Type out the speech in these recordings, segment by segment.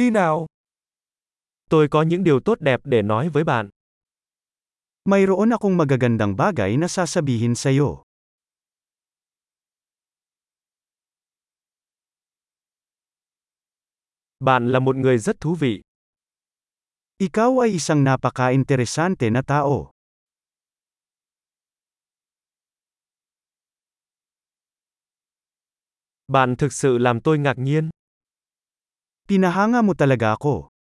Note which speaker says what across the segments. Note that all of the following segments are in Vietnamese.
Speaker 1: Đi nào.
Speaker 2: Tôi có những điều tốt đẹp để nói với bạn.
Speaker 3: Mayroon akong magagandang bagay na sasabihin sa'yo.
Speaker 2: Bạn là một người rất thú vị.
Speaker 3: Ikaw ay isang napaka-interesante na tao.
Speaker 2: Bạn thực sự làm tôi ngạc nhiên.
Speaker 3: Pinahanga mo talaga ako.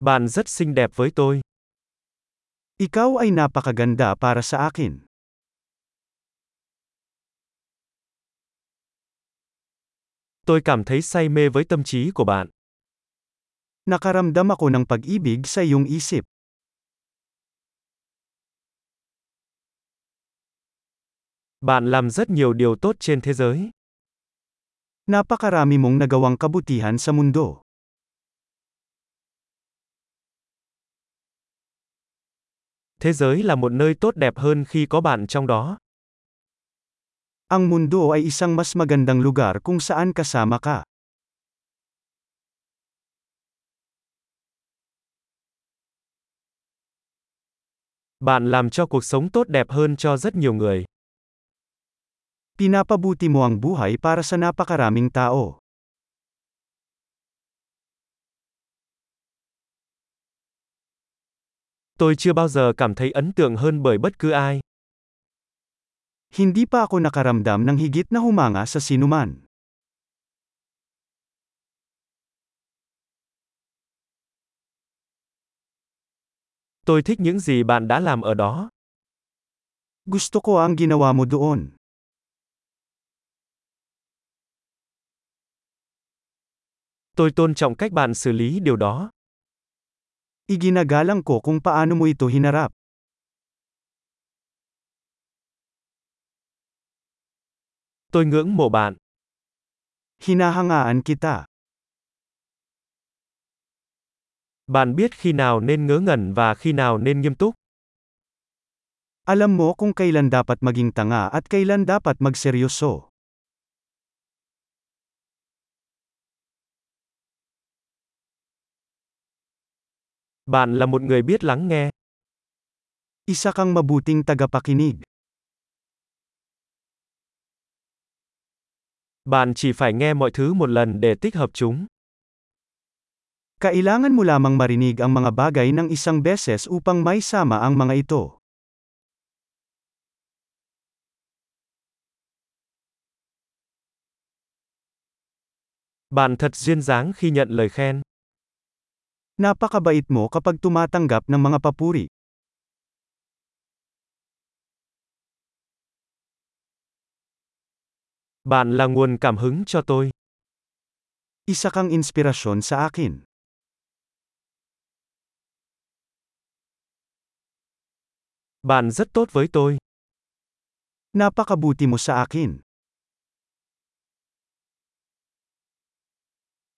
Speaker 2: Bạn rất xinh đẹp với tôi.
Speaker 3: Ikaw ay napakaganda para sa akin.
Speaker 2: Tôi cảm thấy say mê với tâm trí của bạn.
Speaker 3: Nakaramdam ako ng pag-ibig sa iyong isip.
Speaker 2: Bạn làm rất nhiều điều tốt trên thế giới.
Speaker 3: Napakarami mong nagawang kabutihan sa mundo.
Speaker 2: Thế giới là một nơi tốt đẹp hơn khi có bạn trong đó.
Speaker 3: Ang mundo ay isang mas magandang lugar kung saan kasama ka.
Speaker 2: Bạn làm cho cuộc sống tốt đẹp hơn cho rất nhiều người.
Speaker 3: Pinapabuti mo ang buhay para sa napakaraming tao.
Speaker 2: Tôi chưa bao giờ cảm thấy ấn tượng hơn bởi bất cứ ai.
Speaker 3: Hindi pa ako nakaramdam ng higit na humanga sa sinuman.
Speaker 2: Tôi thích những gì bạn đã làm ở đó.
Speaker 3: Gusto ko ang ginawa mo doon.
Speaker 2: Tôi tôn trọng cách bạn xử lý điều đó.
Speaker 3: Iginagalang ko kung paano mo ito hinarap.
Speaker 2: Tôi ngưỡng mộ bạn.
Speaker 3: Hinahangaan kita.
Speaker 2: Bạn biết khi nào nên ngớ ngẩn và khi nào nên nghiêm túc.
Speaker 3: Alam mo kung kailan dapat maging tanga at kailan dapat magseryoso.
Speaker 2: Bạn là một người biết lắng nghe.
Speaker 3: Isa kang mabuting tagapakinig.
Speaker 2: Bạn chỉ phải nghe mọi thứ một lần để tích hợp chúng.
Speaker 3: Kailangan mo lamang marinig ang mga bagay ng isang beses upang maisama ang mga ito.
Speaker 2: Bạn thật duyên dáng khi nhận lời khen.
Speaker 3: Napakabait mo kapag tumatanggap ng mga papuri.
Speaker 2: Bạn là nguồn cảm hứng cho tôi.
Speaker 3: Isa kang inspirasyon sa akin.
Speaker 2: Bạn rất tốt với tôi.
Speaker 3: Napakabuti mo sa akin.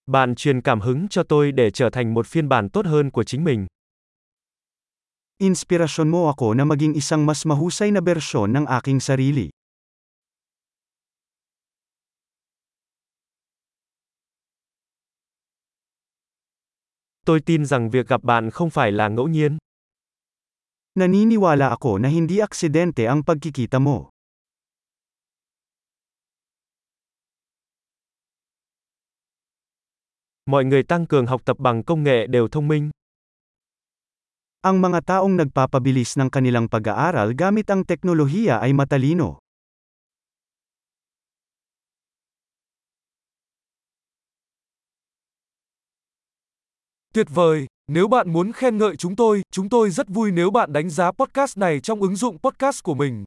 Speaker 2: Bạn truyền cảm hứng cho tôi để trở thành một phiên bản tốt hơn của chính mình.
Speaker 3: Inspirasyon mo ako na maging isang mas mahusay na bersyon ng aking sarili.
Speaker 2: Tôi tin rằng việc gặp bạn không phải là ngẫu nhiên.
Speaker 3: Naniniwala ako na hindi aksidente ang pagkikita mo.
Speaker 2: Mọi người tăng cường học tập bằng công nghệ đều thông minh.
Speaker 3: Ang mga taong nagpapabilis ng kanilang pag-aaral gamit ang teknolohiya ay matalino.
Speaker 1: Tuyệt vời! Nếu bạn muốn khen ngợi chúng tôi, chúng tôi rất vui nếu bạn đánh giá podcast này trong ứng dụng podcast của mình.